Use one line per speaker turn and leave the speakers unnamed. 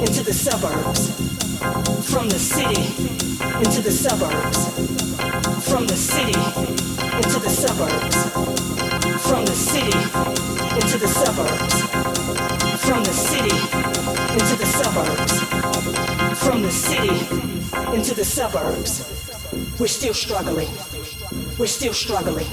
into the suburbs, from the city into the suburbs, from the city into the suburbs, from the city into the suburbs, from the city into the suburbs, from the city into the suburbs. We're still struggling. We're still struggling.